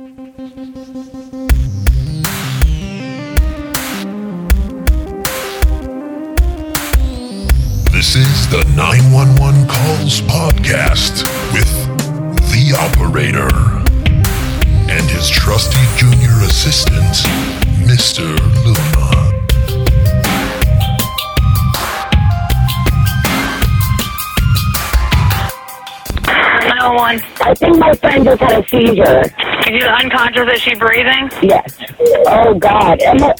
This is the 911 Calls Podcast with the operator and his trusty junior assistant, Mr. Luna. I think my friend just had a seizure. She's unconscious. Is she breathing? Yes. Oh God. Emma,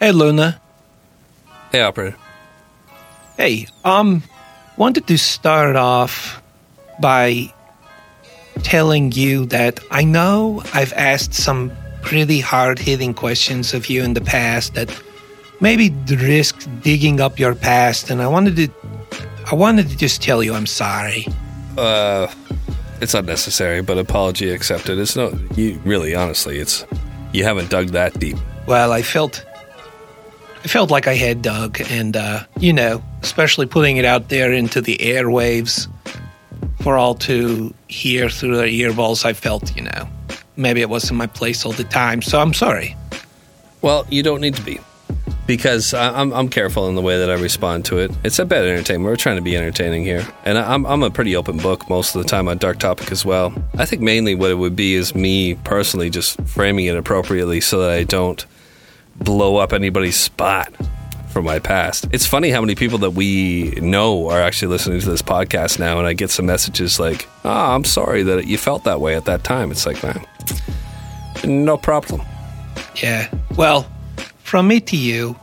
Hey, Luna. Hey, operator. Hey, um, wanted to start off by telling you that I know I've asked some pretty hard hitting questions of you in the past that maybe risk digging up your past, and I wanted to. I wanted to just tell you I'm sorry. Uh, it's unnecessary, but apology accepted. It's no, you really, honestly, it's you haven't dug that deep. Well, I felt I felt like I had dug, and uh, you know, especially putting it out there into the airwaves for all to hear through their earballs. I felt, you know, maybe it wasn't my place all the time, so I'm sorry. Well, you don't need to be, because I, I'm I'm careful in the way that I respond to it. It's a bad entertainment. We're trying to be entertaining here, and I, I'm I'm a pretty open book most of the time on Dark Topic as well. I think mainly what it would be is me personally just framing it appropriately so that I don't blow up anybody's spot from my past. It's funny how many people that we know are actually listening to this podcast now, and I get some messages like, "Oh, I'm sorry that you felt that way at that time." It's like, man, no problem. Yeah. Well, from me to you,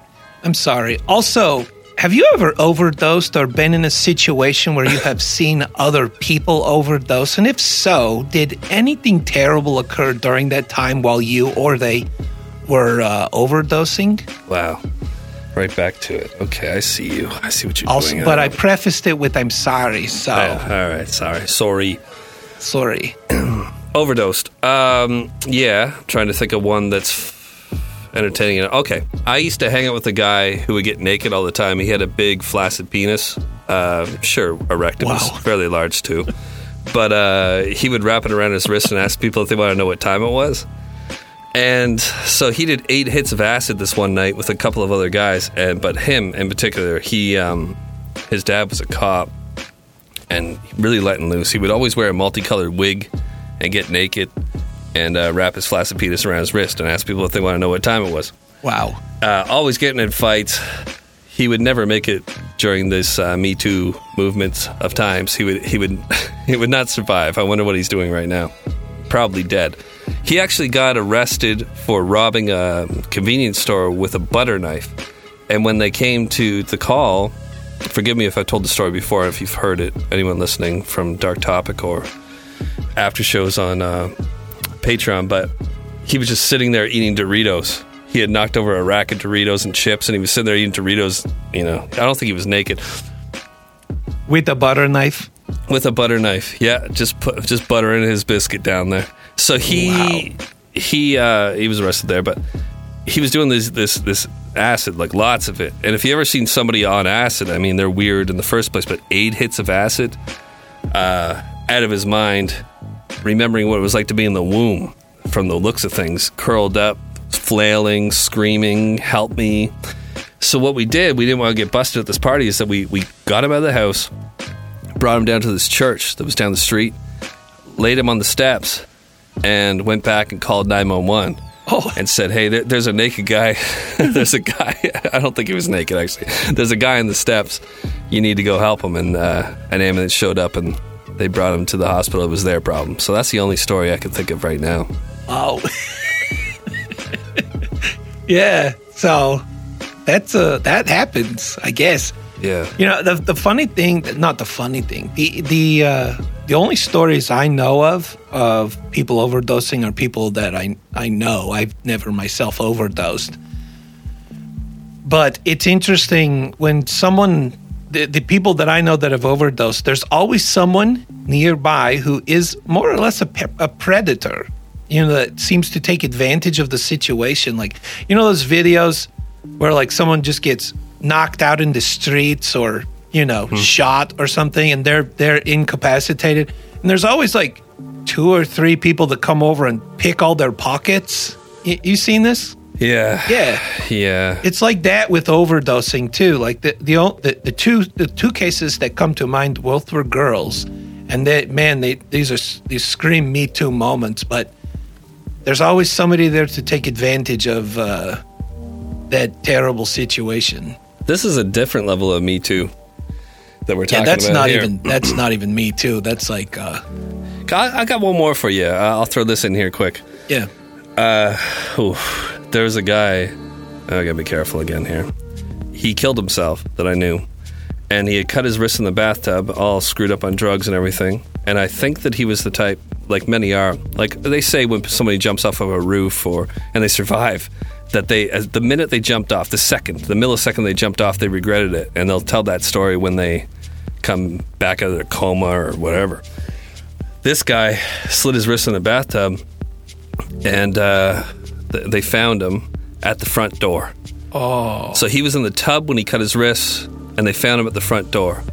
I'm sorry. Also, have you ever overdosed or been in a situation where you have seen other people overdose? And if so, did anything terrible occur during that time while you or they were uh, overdosing? Wow. Right back to it. Okay, I see you. I see what you're Also, doing. but I Uh, prefaced it with "I'm sorry," so yeah, all right, sorry. Sorry. sorry. Overdosed. Um, yeah, trying to think of one that's entertaining. Okay, I used to hang out with a guy who would get naked all the time. He had a big flaccid penis. Uh, sure, erect. It was Wow. fairly large too. But uh, he would wrap it around his wrist and ask people if they want to know what time it was. And so he did eight hits of acid this one night with a couple of other guys, and but him in particular, he um, his dad was a cop, and really letting loose. He would always wear a multicolored wig and get naked and uh, wrap his flaccid penis around his wrist and ask people if they want to know what time it was. Wow. Uh, always getting in fights. He would never make it during this uh, Me Too movement of times. He would he would he would not survive. I wonder what he's doing right now. Probably dead. He actually got arrested for robbing a convenience store with a butter knife. And when they came to the call, forgive me if I told the story before, if you've heard it, anyone listening from Dark Topic or after shows on uh, Patreon, but he was just sitting there eating Doritos. He had knocked over a rack of Doritos and chips, and he was sitting there eating Doritos. You know, I don't think he was naked With a butter knife. with a butter knife. Yeah, just put just buttering his biscuit down there. So he he uh, he was arrested there, but he was doing this this this acid like lots of it. And if you ever seen somebody on acid, I mean they're weird in the first place, but eight hits of acid uh, out of his mind, remembering what it was like to be in the womb from the looks of things, curled up, flailing, screaming, "Help me!" So what we did, we didn't want to get busted at this party, is that we we got him out of the house brought him down to this church that was down the street, laid him on the steps, and went back and called 911 Oh, and said, Hey, there, there's a naked guy. there's a guy. I don't think he was naked, actually. There's a guy in the steps. You need to go help him. And uh, an ambulance showed up and they brought him to the hospital. It was their problem. So that's the only story I can think of right now. wow. yeah. So that's uh that happens, I guess. Yeah. You know, the the funny thing, not the funny thing, the the uh, the only stories I know of of people overdosing are people that I I know. I've never myself overdosed. But it's interesting when someone the, the people that I know that have overdosed, there's always someone nearby who is more or less a, pe- a predator. You know, that seems to take advantage of the situation. Like, you know, those videos where like someone just gets knocked out in the streets or you know, hmm. shot or something, and they're they're incapacitated. And there's always like two or three people that come over and pick all their pockets. You, you seen this? Yeah. Yeah. Yeah. It's like that with overdosing too. Like the the the, the two the two cases that come to mind both were girls, and they man they these are these scream Me Too moments. But there's always somebody there to take advantage of uh, that terrible situation. This is a different level of Me Too that we're talking Yeah, that's about not here. even that's not even Me Too. That's like uh, I, I got one more for you. Uh, I'll throw this in here quick. yeah. Oof. There's a guy. I gotta be careful again here. He killed himself that I knew, and he had cut his wrist in the bathtub, all screwed up on drugs and everything. And I think that he was the type, like many are, like they say when somebody jumps off of a roof or and they survive, that they the minute they jumped off, the second, the millisecond they jumped off, they regretted it, and they'll tell that story when they come back out of their coma or whatever. This guy slid his wrist in the bathtub and uh, they found him at the front door. Oh. So he was in the tub when he cut his wrists, and they found him at the front door.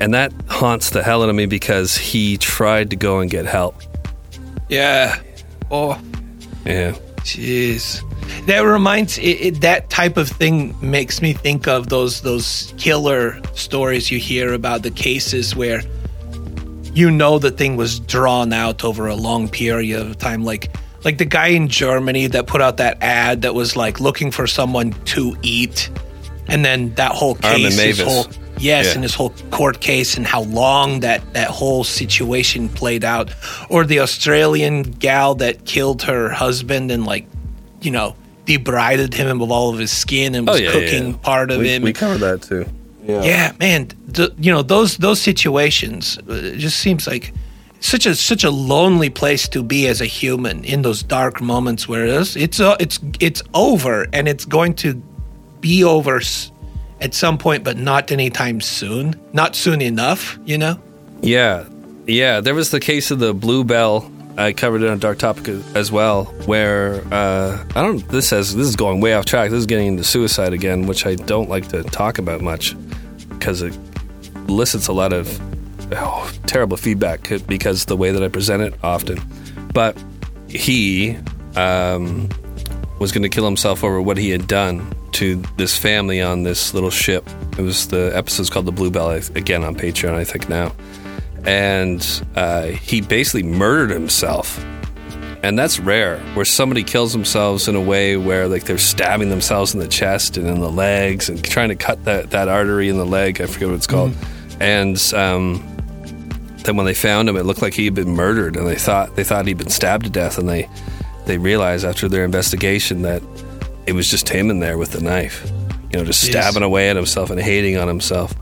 And that haunts the hell out of me because he tried to go and get help. Yeah. Oh. Yeah. Jeez, that reminds it, it, that type of thing makes me think of those those killer stories you hear about the cases where you know the thing was drawn out over a long period of time, like like the guy in Germany that put out that ad that was like looking for someone to eat, and then that whole Armin case, his whole yes, Yeah. and his whole court case and how long that that whole situation played out, or the Australian gal that killed her husband and like, you know, debrided him of all of his skin and Oh, was yeah, cooking yeah. part of him. We covered that too. Yeah, man. th- you know those those situations. uh, It just seems like such a such a lonely place to be as a human in those dark moments where it's it's uh, it's it's over and it's going to be over at some point, but not anytime soon. Not soon enough. You know. Yeah, yeah. There was the case of the Bluebell. I covered it on Dark Topic as well, where uh, I don't. This says this is going way off track. This is getting into suicide again, which I don't like to talk about much because it elicits a lot of oh, terrible feedback because the way that I present it often. But he um, was going to kill himself over what he had done to this family on this little ship. It was the episode's called the Bluebell again on Patreon, I think now, and uh, he basically murdered himself. And that's rare, where somebody kills themselves in a way where like they're stabbing themselves in the chest and in the legs and trying to cut that, that artery in the leg. I forget what it's called. And um, then when they found him, it looked like he had been murdered, and they thought they thought he'd been stabbed to death, and they they realized after their investigation that it was just him in there with the knife, you know, just Jeez. stabbing away at himself and hating on himself.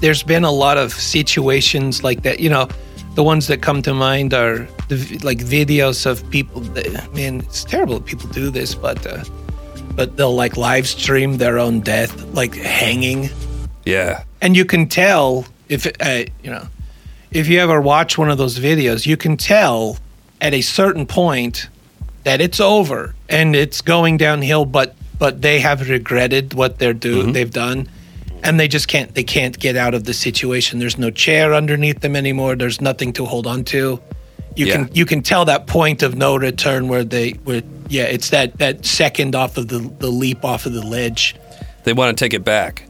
there's been a lot of situations like that. You know, the ones that come to mind are the like videos of people. That, man, it's terrible that people do this, but uh, but they'll like live stream their own death, like hanging, Yeah, and you can tell if uh, you know if you ever watch one of those videos, you can tell at a certain point that it's over and it's going downhill, but but they have regretted what they're do Mm-hmm. they've done, and they just can't they can't get out of the situation. There's no chair underneath them anymore. There's nothing to hold on to. You Yeah. can you can tell that point of no return where they where yeah it's that that second off of the the leap off of the ledge. they want to take it back.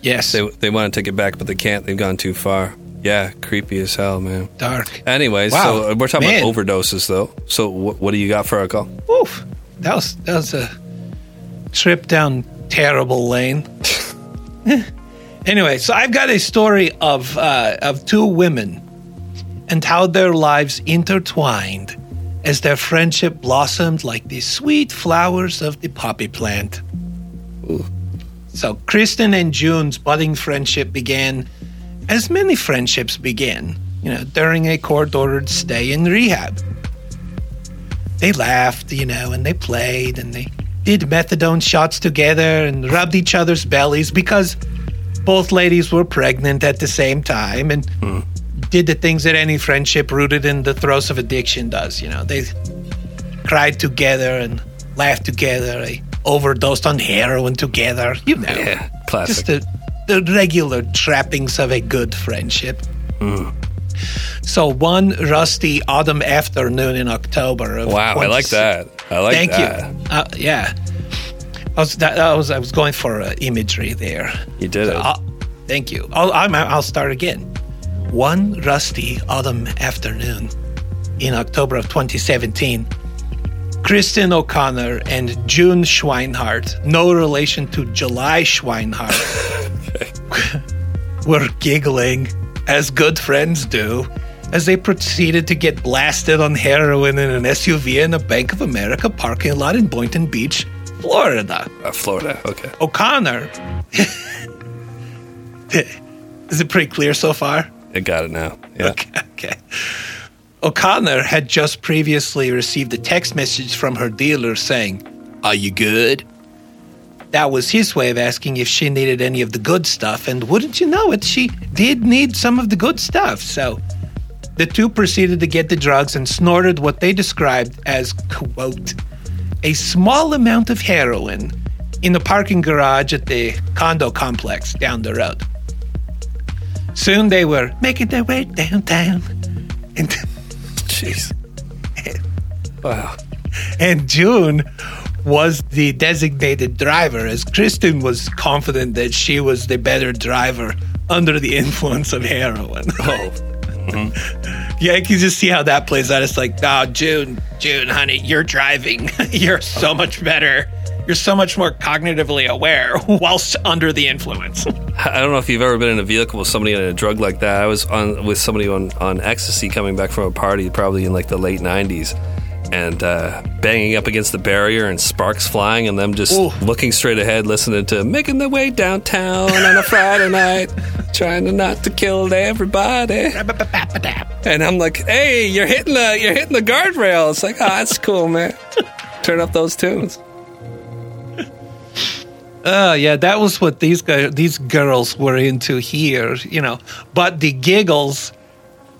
Yes, They they want to take it back, but they can't. They've gone too far. Yeah, creepy as hell, man. dark. Anyways, Wow, so we're talking man. about overdoses, though. So what, what do you got for our call? Oof, that was that was a trip down terrible lane. anyway, so I've got a story of uh, of two women and how their lives intertwined as their friendship blossomed like the sweet flowers of the poppy plant. So Kristen and June's budding friendship began as many friendships begin, you know, during a court-ordered stay in rehab they laughed, you know, and they played and they did methadone shots together and rubbed each other's bellies because both ladies were pregnant at the same time and hmm. did the things that any friendship rooted in the throes of addiction does. You know, they cried together and laughed together. They overdosed on heroin together. You know, Yeah, classic. just a the regular trappings of a good friendship. So one rusty autumn afternoon in October. Of Wow, I like that. I like Thank that. Thank you. Uh, yeah, I was that, I was I was going for uh, imagery there. You did it. I'll- thank you. I'll, I'm, I'll start again. One rusty autumn afternoon in October of 2017, Kristen O'Connor and June Schweinhart, no relation to July Schweinhart, were giggling as good friends do as they proceeded to get blasted on heroin in an SUV in a Bank of America parking lot in Boynton Beach, Florida. Uh, Florida. Okay. O'Connor. Is it pretty clear so far? I got it now. Yeah. Okay, okay. O'Connor had just previously received a text message from her dealer saying, Are you good? That was his way of asking if she needed any of the good stuff, and wouldn't you know it, she did need some of the good stuff. So the two proceeded to get the drugs and snorted what they described as, quote, a small amount of heroin in the parking garage at the condo complex down the road. Soon they were making their way downtown. And, Jeez. Wow. and June was the designated driver, as Kristen was confident that she was the better driver under the influence of heroin. Oh. Mm-hmm. yeah, you can just see how that plays out. It's like, oh, June, June, honey, you're driving. you're so much better. You're so much more cognitively aware whilst under the influence. I don't know if you've ever been in a vehicle with somebody on a drug like that. I was on with somebody on, on ecstasy coming back from a party, probably in like the late '90s, and uh, banging up against the barrier and sparks flying, and them just Ooh. looking straight ahead, listening to "Making Their Way Downtown" on a Friday night, trying to not to kill everybody. And I'm like, "Hey, you're hitting the you're hitting the guardrail." It's like, "Oh, that's cool, man." Turn up those tunes. Oh yeah, that was what these guys, these girls were into here, you know. But the giggles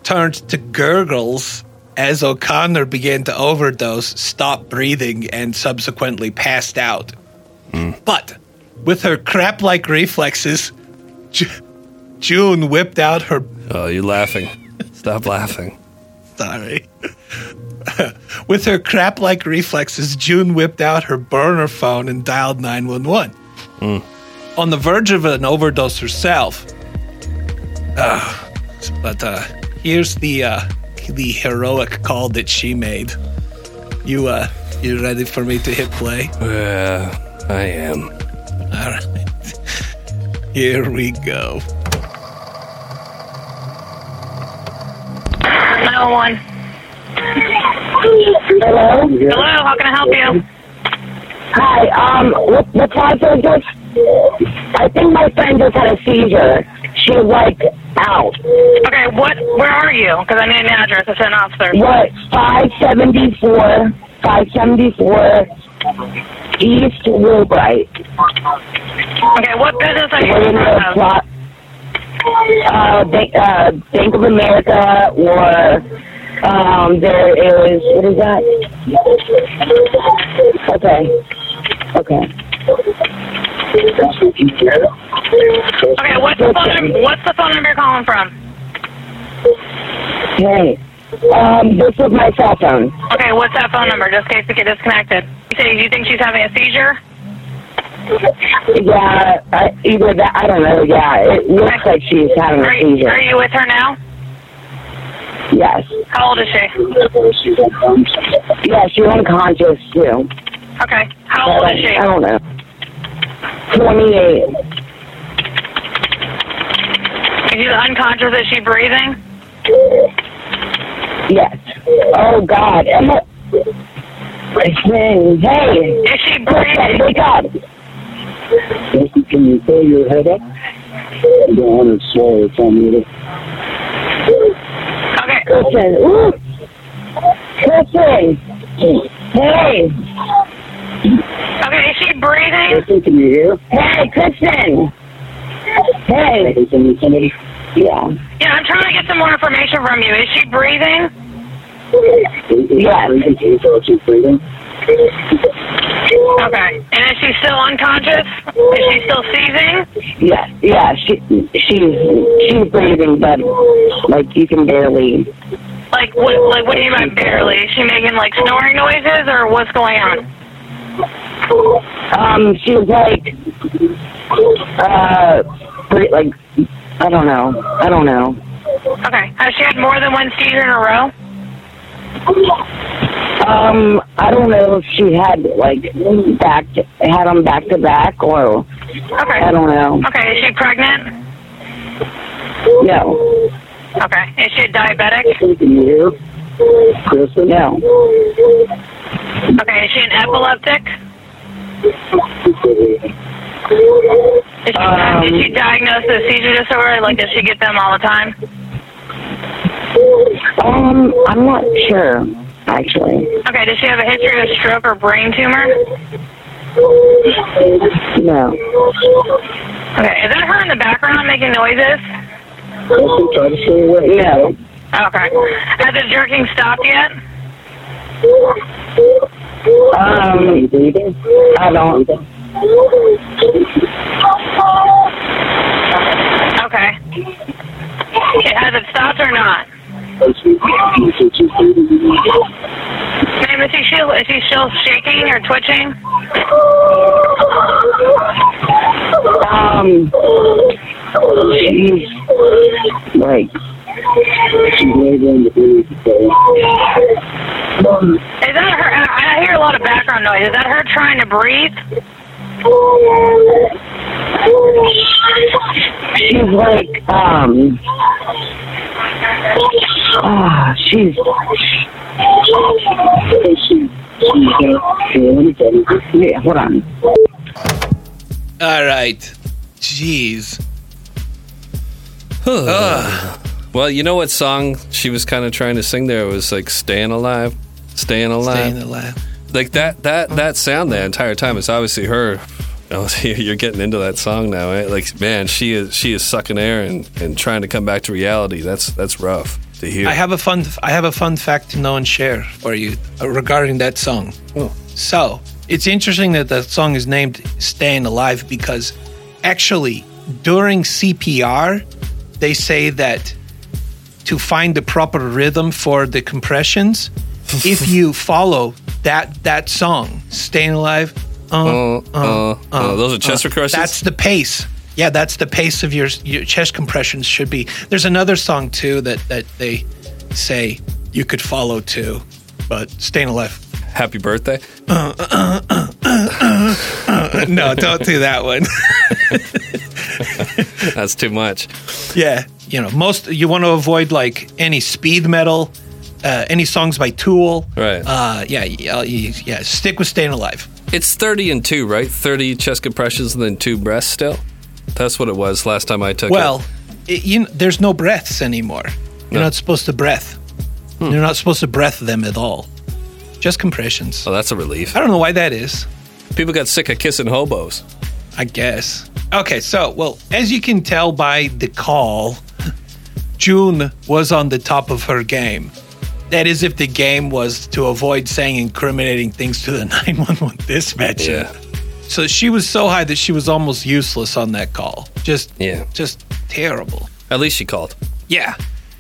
turned to gurgles as O'Connor began to overdose, stopped breathing, and subsequently passed out. Hmm. But with her crap-like reflexes, Ju- June whipped out her Oh, you're laughing. Stop laughing. Sorry. With her crap like reflexes, June whipped out her burner phone and dialed 911. On the verge of an overdose herself. Uh, but uh, here's the uh, the heroic call that she made. You uh, you ready for me to hit play? Yeah, I am. All right. Here we go. 901. Hello? Hello, how can I help you? Hi, um, what, what time is? I think my friend just had a seizure. She like out. Okay, what? Where are you? Because I need an address. I sent an officer. What, 574, 574 East Woolbright. Okay, what business are you in plot. Uh, Bank, uh, Bank of America or, um, there is, what is that? Okay. Okay. Okay, what's the phone number? What's the phone number you're calling from? Hey, um, this is my cell phone. Okay, what's that phone number? Just in case we get disconnected. You say you think she's having a seizure? Yeah, uh, either that, I don't know, yeah, it looks like she's having a Are you, seizure. are you with her now? Yes. How old is she? Yeah, she's unconscious too. Okay, how But old I, is she? I don't know. 28. Is she unconscious? Is she breathing? Yes. Oh, God. Emma. Hey, hey. Is she breathing? Oh, wake up. Can you pull your head up? I don't want to swallow it on you. Okay, Kristen. Ooh. Kristen. Hey. Okay, is she breathing? Kristen, can you hear? Hey, Kristen. Hey. Can you somebody? Yeah. Yeah, I'm trying to get some more information from you. Is she breathing? Yes. Can you tell she's breathing? Okay. And is she still unconscious? Is she still seizing? Yeah, yeah, she she's she's breathing, but like you can barely. Like what? Like what do you mean barely? Is she making like snoring noises, or what's going on? Um, she was like, uh, pretty, like I don't know, I don't know. Okay. Has she had more than one seizure in a row? Um, I don't know if she had like back had them back to back or Okay. I don't know. Okay. Is she pregnant? No, Okay. Is she a diabetic? Can you hear? Kristen? no, Okay. Is she an epileptic? Is she, Um, is she diagnosed with seizure disorder? Like, does she get them all the time? um, I'm not sure actually. Okay. Does she have a history of stroke or brain tumor? No, Okay. Is that her in the background making noises? Kristen, try to stay away. no, Okay. Has the jerking stopped yet? um. I don't. Okay. Has it stopped or not? Is? Ma'am, is he still, is he still shaking or twitching? Um, she's like She's laboring to breathe. So, Is that her? I I hear a lot of background noise. Is that her trying to breathe? she's like um. Ah, she's she, she can't feel anything. yeah. Hold on. All right. Jeez. Well, you know what song she was kind of trying to sing there? It was like "Staying Alive," "Staying Alive." Staying alive. like that that that sound the entire time is obviously her Oh, you're getting into that song now eh? like man she is she is sucking air and, and trying to come back to reality that's that's rough to hear I have a fun. I have a fun fact to know and share for you uh, regarding that song. So it's interesting that the song is named "Staying Alive" because actually during CPR they say that to find the proper rhythm for the compressions, if you follow that that song, "Staying Alive," uh, uh, uh, uh, those are chest compressions That's the pace. Yeah, that's the pace of your your chest compressions should be. There's another song too that that they say you could follow too, but staying alive. happy birthday no, don't do that one. that's too much yeah, you know, most you want to avoid like any speed metal, uh, any songs by Tool. Right. Uh, yeah, yeah, yeah. Stick with staying alive. it's 30 and 2 right 30 chest compressions and then 2 breaths still that's what it was last time i took Well, it it, you, there's no breaths anymore. You're No. not supposed to breath. You're not supposed to breath them at all. Just compressions. oh that's a relief I don't know why that is. people got sick of kissing hobos I guess. Okay, so, well, as you can tell by the call, June was on the top of her game. That is, if the game was to avoid saying incriminating things to the 911 dispatcher. yeah So she was so high that she was almost useless on that call. Just, Yeah. just terrible. at least she called Yeah.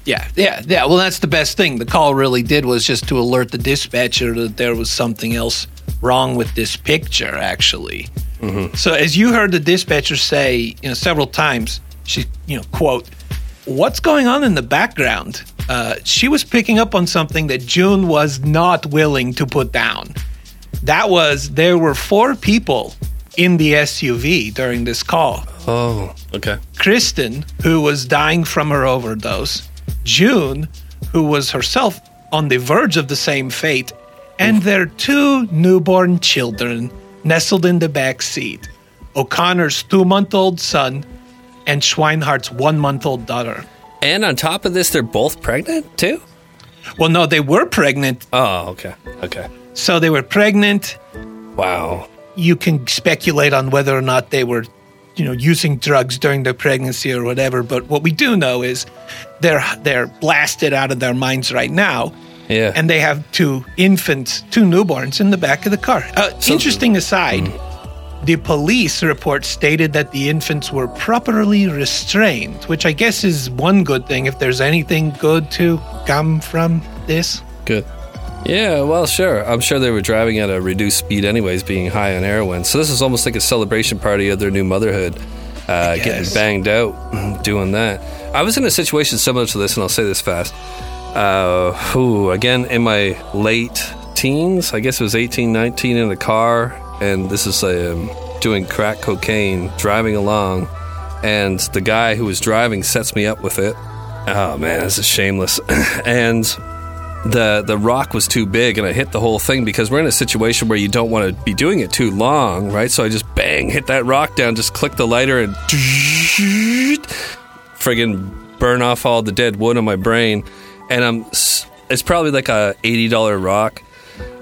Yeah, yeah, yeah. Well, that's the best thing. The call really did was just to alert the dispatcher that there was something else wrong with this picture, actually. Mm-hmm. So, as you heard the dispatcher say, you know, several times, she, you know, quote, "What's going on in the background?" Uh, she was picking up on something that June was not willing to put down. That was there were four people in the SUV during this call. oh okay Kristen, who was dying from her overdose, June, who was herself on the verge of the same fate, and their two newborn children nestled in the back seat O'Connor's two month old son and Schweinhart's one month old daughter. and on top of this they're both pregnant too Well, no, they were pregnant. oh okay okay So they were pregnant. wow You can speculate on whether or not they were, you know, using drugs during their pregnancy or whatever. But what we do know is they're they're blasted out of their minds right now. Yeah. And they have two infants, two newborns in the back of the car. Uh, So- interesting aside, the police report stated that the infants were properly restrained, which I guess is one good thing if there's anything good to come from this. Good. Yeah, well, sure. I'm sure they were driving at a reduced speed, anyways, being high on heroin. So this is almost like a celebration party of their new motherhood, uh, getting banged out, doing that. I was in a situation similar to this, and I'll say this fast. Uh, ooh, again, in my late teens, I guess it was 18, 19, in the car, and this is um, doing crack cocaine, driving along, and the guy who was driving sets me up with it. Oh man, this is shameless. and the the rock was too big and I hit the whole thing because we're in a situation where you don't want to be doing it too long, right? So I just bang hit that rock down, just click the lighter and friggin' burn off all the dead wood on my brain. And I'm it's probably like a eighty dollar rock.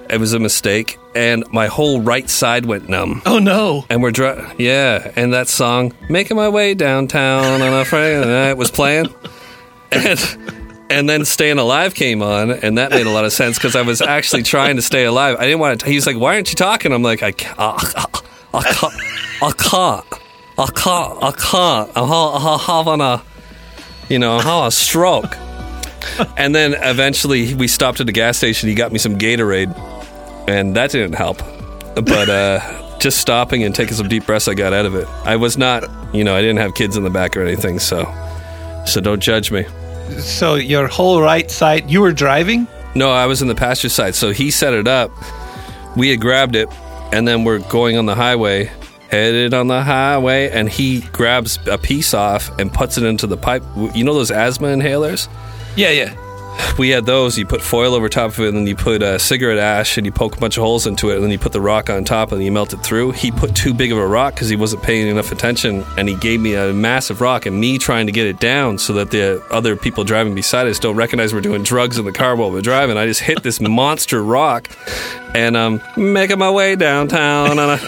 It was a mistake, and my whole right side went numb. Oh no. And we're dri- yeah, and that song "Making My Way Downtown" on a Friday night was playing, and and then "Staying Alive" came on, and that made a lot of sense because I was actually trying to stay alive. I didn't want to. He's like, "Why aren't you talking?" I'm like, "I can't, I, can't, I can't, I can't, I can't. I'm, ha- ah, I'm having a, you know, I'm having a stroke." And then eventually we stopped at a gas station. He got me some Gatorade, and that didn't help. But uh, just stopping and taking some deep breaths, I got out of it. I was not, you know, I didn't have kids in the back or anything, so so don't judge me. So your whole right side, you were driving? No, I was in the passenger side, so he set it up. We had grabbed it, and then we're going on the highway, headed on the highway, and he grabs a piece off and puts it into the pipe. You know those asthma inhalers? Yeah, yeah. We had those. You put foil over top of it, and then you put uh, cigarette ash, and you poke a bunch of holes into it, and then you put the rock on top, and you melt it through. He put too big of a rock because he wasn't paying enough attention, and he gave me a massive rock, and me trying to get it down so that the other people driving beside us don't recognize we're doing drugs in the car while we're driving. I just hit this monster rock, and um, making my way downtown, and, I,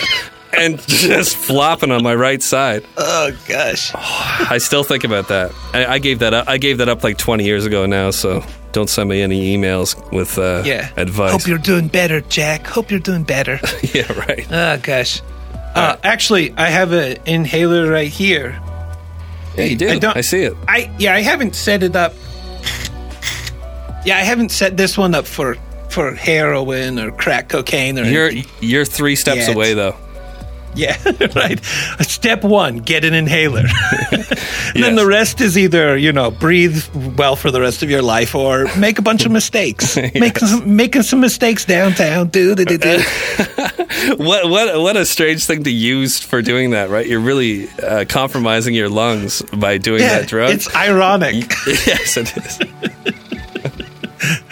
and just flopping on my right side. Oh gosh. I still think about that. I, I gave that up. I gave that up like 20 years ago now. So don't send me any emails with uh, Yeah. advice. Hope you're doing better, Jack. Hope you're doing better. yeah, right. oh gosh. Uh, actually, I have an inhaler right here. Yeah, you do. I I, see it. I yeah, I haven't set it up. Yeah, I haven't set this one up for for heroin or crack cocaine or You're anything. you're three steps away though. Yeah, right. Step one, get an inhaler. and Then the rest is either, you know, breathe well for the rest of your life or make a bunch of mistakes. Make some, making some mistakes downtown. Do, do, do, do. What what what a strange thing to use for doing that, right? You're really uh, compromising your lungs by doing Yeah, that drug. it's ironic. yes, it is.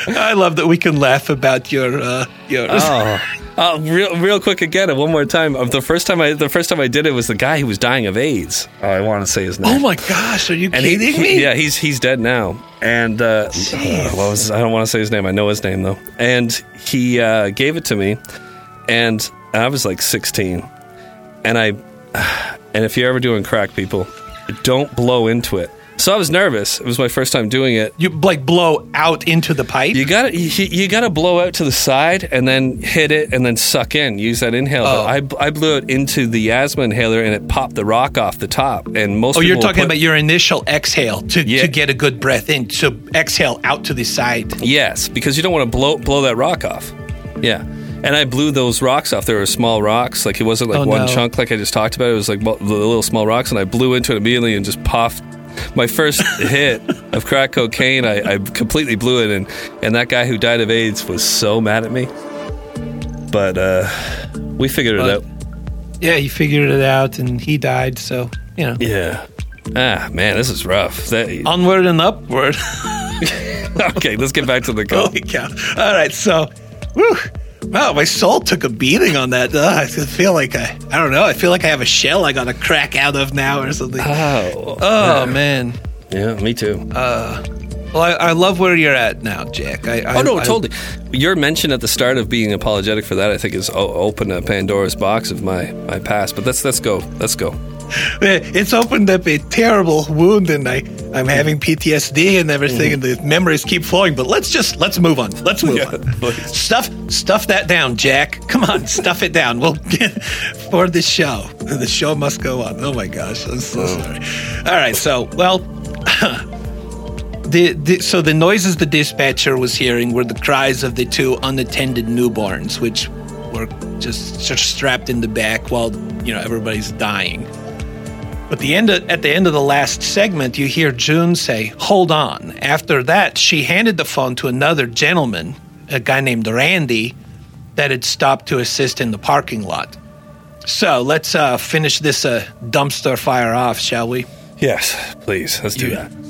I love that we can laugh about your, uh, your. Oh. Uh, real, real quick again, one more time. The first time I, the first time I did it was the guy who was dying of AIDS. Oh, I want to say his name. Oh my gosh, are you and kidding he- me? yeah, he's he's dead now. And uh, uh, what was I don't want to say his name. I know his name though. And he uh, gave it to me, and I was like 16. And I, and if you're ever doing crack, people, don't blow into it. So I was nervous. It was my first time doing it. You like blow out into the pipe? You got to you, you got to blow out to the side and then hit it and then suck in. Use that inhale. Oh. I, I blew it into the asthma inhaler and it popped the rock off the top. And most oh, you're talking put- about your initial exhale to, Yeah. to get a good breath in. So exhale out to the side. Yes, because you don't want to blow blow that rock off. Yeah. And I blew those rocks off. They were small rocks. Like it wasn't like Oh, one no. chunk like I just talked about. It was like the little small rocks, and I blew into it immediately and just puffed. My first hit of crack cocaine, I, I completely blew it, and and that guy who died of AIDS was so mad at me. But uh, we figured it out. Yeah, he figured it out and he died. So, you know, Yeah. Ah man, this is rough. That, onward and upward. okay, let's get back to the call. Holy cow. All right, so, whew, wow, my soul took a beating on that. Uh, I feel like I, I don't know, I feel like I have a shell I got to crack out of now or something. Oh, Oh, man. yeah, me too. Well, Well, I, I love where you're at now, Jack. I, I, Oh no, I, totally. Your mention at the start of being apologetic for that, I think, is o- open a Pandora's box of my my past. But let's let's go. Let's go. Eh, it's opened up a terrible wound, and I, I'm having PTSD and everything, and the memories keep flowing. But let's just let's move on. Let's move Yeah, on. please. Stuff stuff that down, Jack. Come on, stuff it down. We'll get for the show. The show must go on. Oh my gosh, I'm so sorry. All right, so well. The, the, so the noises the dispatcher was hearing were the cries of the two unattended newborns, which were just, just strapped in the back while you know everybody's dying. But the end of, at the end of the last segment, you hear June say, "Hold on." After that, she handed the phone to another gentleman, a guy named Randy, that had stopped to assist in the parking lot. So let's uh, finish this uh, dumpster fire off, shall we? Yes, please. Let's do that.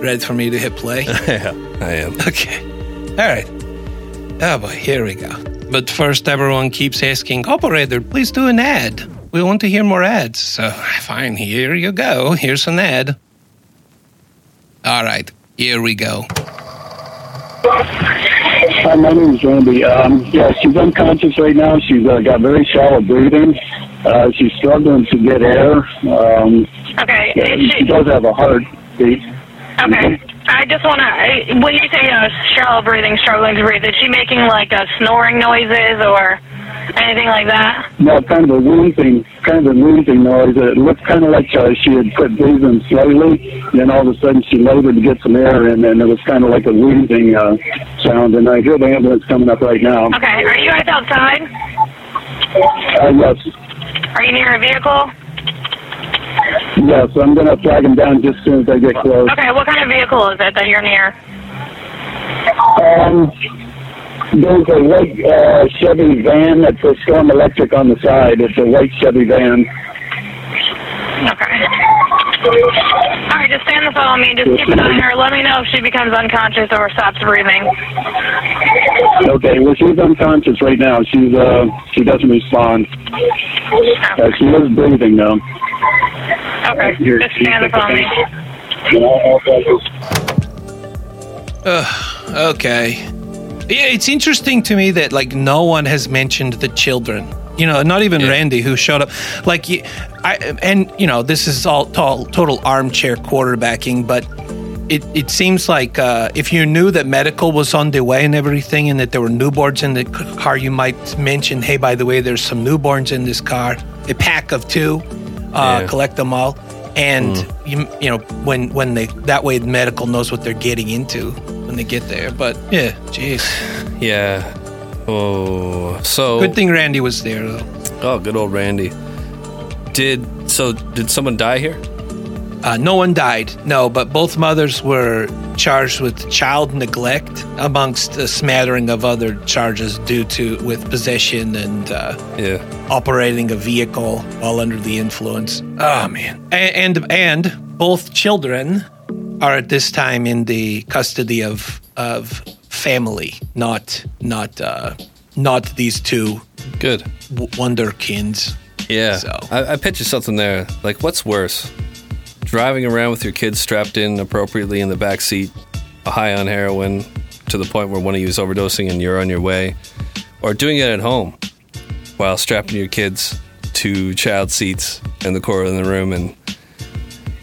Ready for me to hit play? Yeah, I am. Okay. All right. Oh boy, here we go. But first, everyone keeps asking, operator, please do an ad. We want to hear more ads. So, fine, here you go. Here's an ad. All right, here we go. Hi, my name is Randy. Um, yeah, she's unconscious right now. She's uh, got very shallow breathing. Uh, she's struggling to get air. Um, Okay. yeah, she she, does have a heartbeat. Okay. I just want to. When you say uh, shallow breathing, struggling to breathe, is she making like uh, snoring noises or anything like that? No, kind of a wheezing, kind of a wheezing noise. It looked kind of like uh, she had quit breathing slowly. Then all of a sudden she loaded to get some air, and then it was kind of like a wheezing uh, sound. And I hear the ambulance coming up right now. Okay. Are you guys outside? Uh, yes, Are you near a vehicle? Yes, I'm going to flag him down just as soon as I get close. Okay. What kind of vehicle is it that you're near? Um, there's a white uh, Chevy van that's a Storm Electric on the side. It's a white Chevy van. Okay. All right. Just stay on the phone with me. Just keep an eye on her. Let me know if she becomes unconscious or stops breathing. Okay, well she's unconscious right now. She's uh she doesn't respond. Uh, she is breathing though. Okay. Just stay on the phone with me. Okay. Yeah, it's interesting to me that like no one has mentioned the children. You know, not even Randy who showed up. Like, I and you know this is all total, total armchair quarterbacking, but it it seems like uh, if you knew that medical was on the way and everything, and that there were newborns in the car, you might mention, hey, by the way, there's some newborns in this car, a pack of two, uh, Yeah. collect them all. And you, you know when when they that way medical knows what they're getting into when they get there. But yeah, jeez. Yeah. Oh, so Good thing Randy was there though. Oh, good old Randy. Did so? Did someone die here? Uh, no one died, no, but both mothers were charged with child neglect, amongst a smattering of other charges due to with possession and uh, Yeah. operating a vehicle while under the influence. Oh man! A- And and both children are at this time in the custody of of family, not not uh, not these two Good. w- wonderkins. Yeah. So- I, I picture something there. Like, what's worse? Driving around with your kids strapped in appropriately in the back seat, high on heroin, to the point where one of you is overdosing and you're on your way, or doing it at home while strapping your kids to child seats in the corner of the room and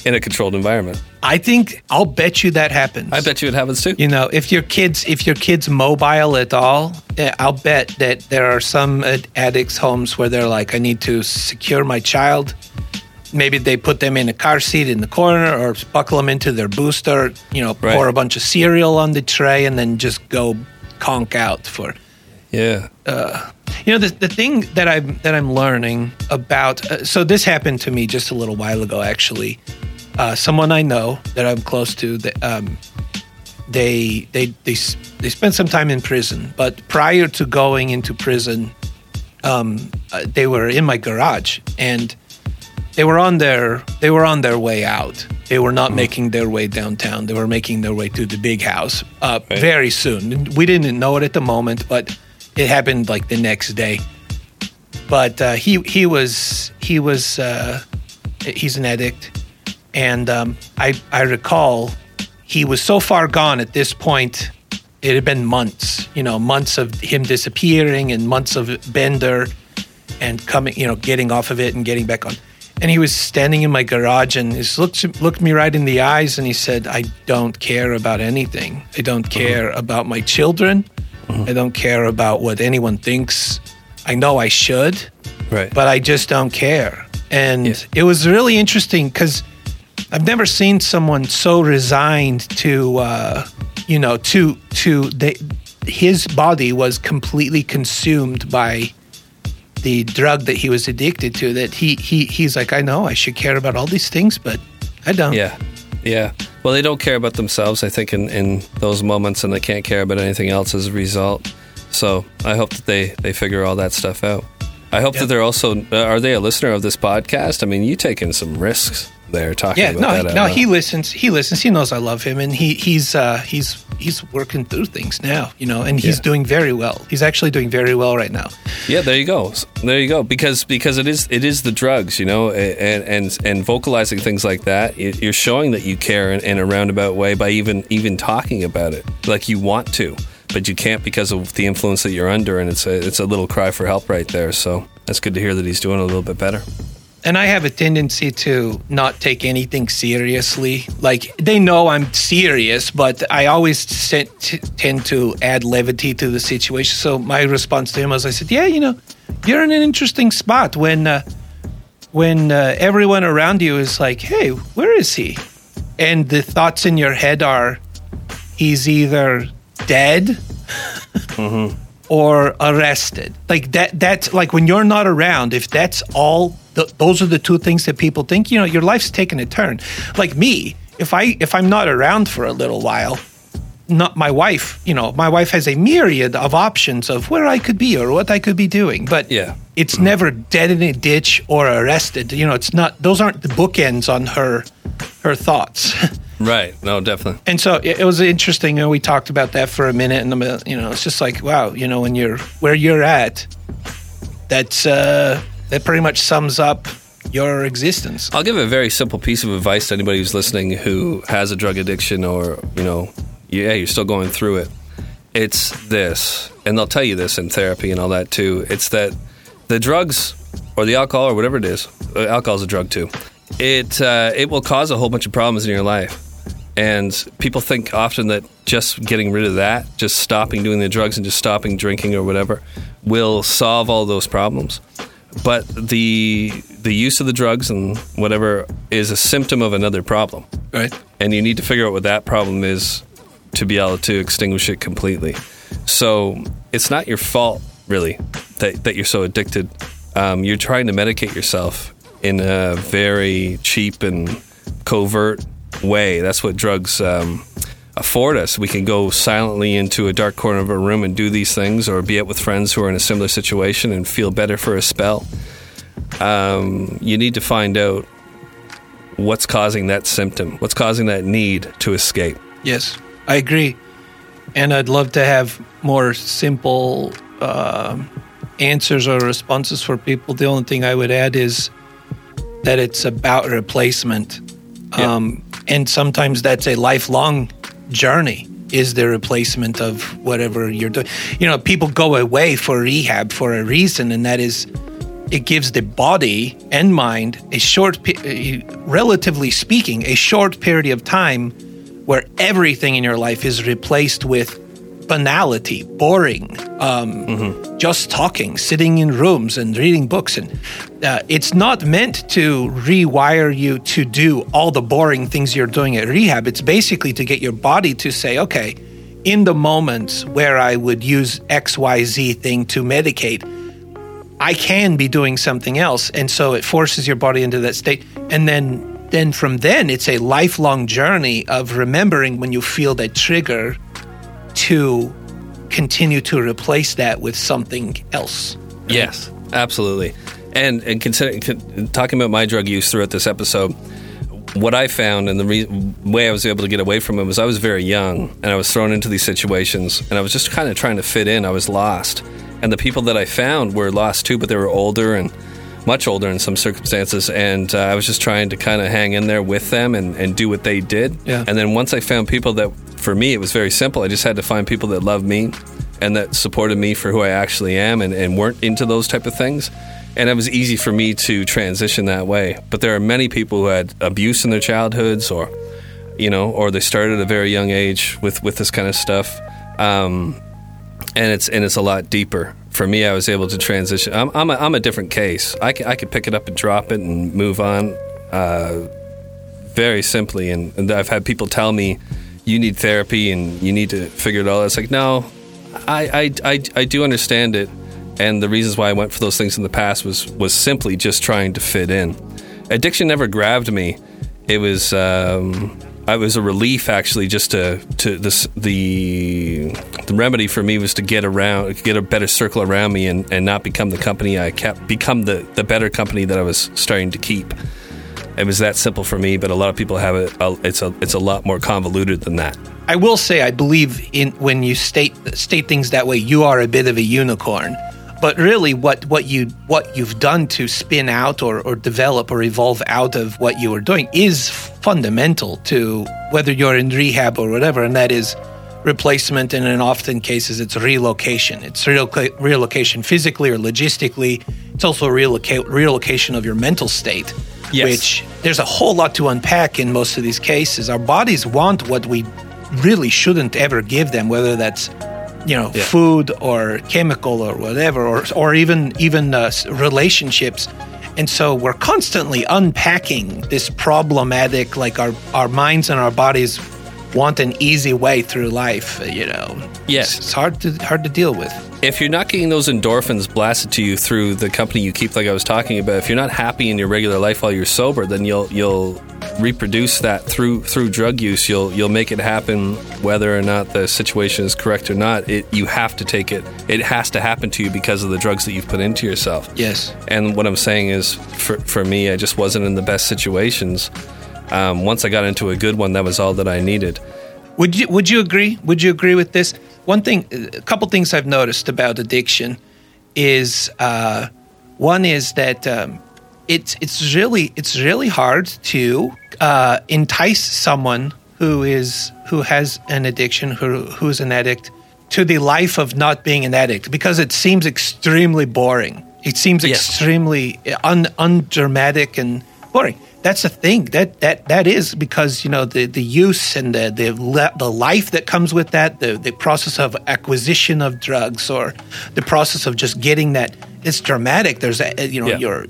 in a controlled environment. I think I'll bet you that happens. I bet you it happens too. You know, if your kids if your kids mobile at all, eh, I'll bet that there are some addicts' homes where they're like, I need to secure my child. Maybe they put them in a car seat in the corner, or buckle them into their booster. You know, Right. pour a bunch of cereal on the tray, and then just go conk out for. Yeah. Uh, You know, the, the thing that I'm that I'm learning about. Uh, so this happened to me just a little while ago, actually. Uh, someone I know that I'm close to, that um, they they they they spent some time in prison, but prior to going into prison, um, uh, they were in my garage and they were on their they were on their way out. They were not making their way downtown. They were making their way to the big house uh, Right. very soon. We didn't know it at the moment, but it happened like the next day. But uh, he he was he was uh, he's an addict, and um, I I recall he was so far gone at this point. It had been months, you know, months of him disappearing and months of Bender and coming, you know, getting off of it and getting back on. And he was standing in my garage and he looked looked me right in the eyes and he said, "I don't care about anything. I don't care about my children. I don't care about what anyone thinks. I know I should, Right. but I just don't care." And Yeah. it was really interesting because I've never seen someone so resigned to, uh, you know, to to his body was completely consumed by the drug that he was addicted to. That he he he's like, I know I should care about all these things, but I don't. Yeah. Yeah. Well, they don't care about themselves, I think, in, in those moments, and they can't care about anything else as a result. So I hope that they, they figure all that stuff out. I hope Yeah. that they're also, uh, are they a listener of this podcast? I mean, you taking some risks there talking Yeah, about no, that. he, no, he listens. He listens. He knows I love him, and he he's uh, he's he's working through things now, you know, and he's Yeah. doing very well. He's actually doing very well right now. Yeah, there you go. There you go. Because because it is it is the drugs, you know, and and and vocalizing things like that, you- you're showing that you care in, in a roundabout way by even even talking about it, like you want to, but you can't because of the influence that you're under, and it's a it's a little cry for help right there. So that's good to hear that he's doing a little bit better. And I have a tendency to not take anything seriously. Like they know I'm serious, but I always t- tend to add levity to the situation. So my response to him was, I said, "Yeah, you know, you're in an interesting spot when uh, when uh, everyone around you is like, hey, where is he?' And the thoughts in your head are, he's either dead." Or arrested. Like that that's like when you're not around, if that's all th- those are the two things that people think, you know, your life's taking a turn. Like me, if I if I'm not around for a little while, not my wife, you know, my wife has a myriad of options of where I could be or what I could be doing. But Yeah. it's mm-hmm. never dead in a ditch or arrested. You know, it's not those aren't the bookends on her her thoughts. Right. No, definitely. And so it, it was interesting. You know, we talked about that for a minute, and uh, you know, it's just like, wow, you know, when you're where you're at, that's uh, that pretty much sums up your existence. I'll give a very simple piece of advice to anybody who's listening who has a drug addiction or, you know, yeah, you're still going through it. It's this, and they'll tell you this in therapy and all that too. It's that the drugs or the alcohol or whatever it is, uh, alcohol's a drug too. It uh, it will cause a whole bunch of problems in your life. And people think often that just getting rid of that, just stopping doing the drugs and just stopping drinking or whatever, will solve all those problems. But the the use of the drugs and whatever is a symptom of another problem, Right. and you need to figure out what that problem is to be able to extinguish it completely. So it's not your fault really that that you're so addicted. Um, you're trying to medicate yourself in a very cheap and covert way. That's what drugs um, afford us. We can go silently into a dark corner of a room and do these things, or be out with friends who are in a similar situation and feel better for a spell. Um, you need to find out what's causing that symptom, what's causing that need to escape. Yes, I agree. And I'd love to have more simple um answers or responses for people. The only thing I would add is that it's about replacement. Yeah. Um, and sometimes that's a lifelong journey is the replacement of whatever you're doing. You know, people go away for rehab for a reason, and that is it gives the body and mind a short, uh, relatively speaking, a short period of time where everything in your life is replaced with banality, boring, um, just talking, sitting in rooms and reading books. And uh, it's not meant to rewire you to do all the boring things you're doing at rehab. It's basically to get your body to say, okay, in the moments where I would use XYZ thing to medicate, I can be doing something else. And so it forces your body into that state. And then then from then it's a lifelong journey of remembering when you feel that trigger to continue to replace that with something else. Yes, absolutely. And and consider, talking about my drug use throughout this episode, what I found and the re- way I was able to get away from it was I was very young and I was thrown into these situations and I was just kind of trying to fit in. I was lost, and the people that I found were lost too, but they were older and much older in some circumstances, and uh, I was just trying to kind of hang in there with them and, and do what they did. Yeah. And then once I found people that, for me, it was very simple. I just had to find people that loved me and that supported me for who I actually am and, and weren't into those type of things. And it was easy for me to transition that way. But there are many people who had abuse in their childhoods or, you know, or they started at a very young age with, with this kind of stuff. Um, and it's and it's a lot deeper. For me, I was able to transition. I'm I'm a, I'm a different case. I I could pick it up and drop it and move on uh, very simply. And, and I've had people tell me, "You need therapy and you need to figure it all." out." It's like, no, I I, I, I do understand it, and the reasons why I went for those things in the past was was simply just trying to fit in. Addiction never grabbed me. It was. Um, I was a relief actually just to to this the the remedy for me was to get around get a better circle around me and, and not become the company I kept become the, the better company that I was starting to keep. It was that simple for me, but a lot of people have it. uh, It's a it's a lot more convoluted than that. I will say I believe in when you state state things that way, you are a bit of a unicorn. But really, what, what you what you've done to spin out or, or develop or evolve out of what you were doing is fundamental to whether you're in rehab or whatever, and that is replacement. And in often cases, it's relocation. It's reloca- relocation physically or logistically. It's also reloca- relocation of your mental state, Yes. which there's a whole lot to unpack in most of these cases. Our bodies want what we really shouldn't ever give them, whether that's you know Yeah. food or chemical or whatever, or or even even uh, relationships. And so we're constantly unpacking this problematic, like our our minds and our bodies want an easy way through life. uh, You know, Yes. it's, it's hard to hard to deal with. if you're not getting those endorphins blasted to you through the company you keep, like I was talking about, if you're not happy in your regular life while you're sober, then you'll you'll reproduce that through through drug use. You'll you'll make it happen whether or not the situation is correct or not. It you have to take it. It has to happen to you because of the drugs that you've put into yourself. Yes. And what I'm saying is, for for me, I just wasn't in the best situations. Um, once I got into a good one, that was all that I needed. Would you Would you agree? Would you agree with this? One thing, a couple things I've noticed about addiction is uh, one is that um, it's it's really it's really hard to uh, entice someone who is who has an addiction who who's an addict to the life of not being an addict because it seems extremely boring. It seems extremely un, undramatic and boring. That's the thing. That that that is because you know the the use and the the le- the life that comes with that, the the process of acquisition of drugs or the process of just getting that. It's dramatic. There's a, you know Yeah. you're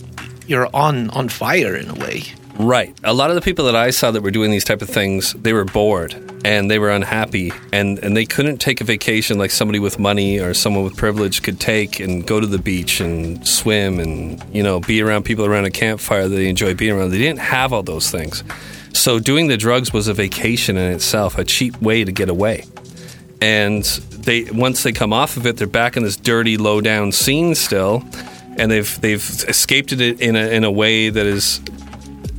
you're on on fire in a way. Right. A lot of the people that I saw that were doing these type of things, they were bored and they were unhappy and, and they couldn't take a vacation like somebody with money or someone with privilege could take and go to the beach and swim and, you know, be around people around a campfire that they enjoy being around. They didn't have all those things. So doing the drugs was a vacation in itself, a cheap way to get away. And they once they come off of it, they're back in this dirty, low down scene still, and they've they've escaped it in a in a way that is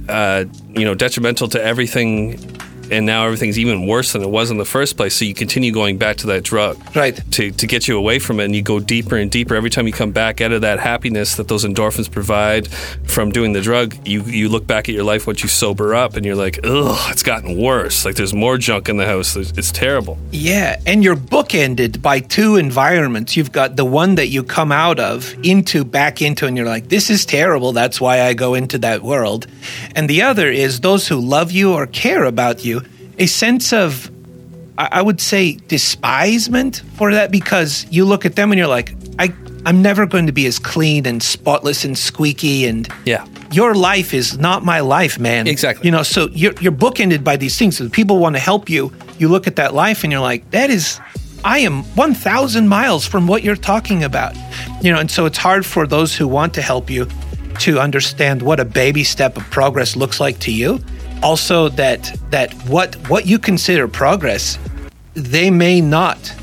uh, you know detrimental to everything and now everything's even worse than it was in the first place so you continue going back to that drug Right. to, to get you away from it and you go deeper and deeper every time you come back out of that happiness that those endorphins provide from doing the drug you you look back at your life once you sober up and you're like ugh it's gotten worse like there's more junk in the house it's terrible Yeah, and you're bookended by two environments. You've got the one that you come out of into back into, and you're like, "This is terrible." That's why I go into that world. And the other is those who love you or care about you. A sense of, I would say, despisement for that because you look at them and you're like, "I, I'm never going to be as clean and spotless and squeaky and yeah your life is not my life, man. Exactly. You know, so you're, you're bookended by these things. So people want to help you. You look at that life and you're like, that is, I am 1,000 miles from what you're talking about. You know, and so it's hard for those who want to help you to understand what a baby step of progress looks like to you. Also, that that what what you consider progress, they may not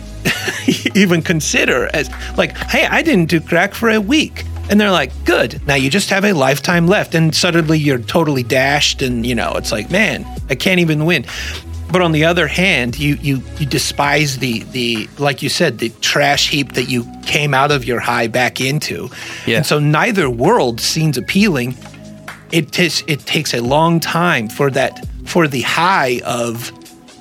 even consider as like, hey, I didn't do crack for a week. And they're like, good. Now you just have a lifetime left. And suddenly you're totally dashed. And, you know, it's like, man, I can't even win. but on the other hand, you you you despise the the like you said the trash heap that you came out of your high back into. Yeah. And so neither world seems appealing. It takes it takes a long time for that for the high of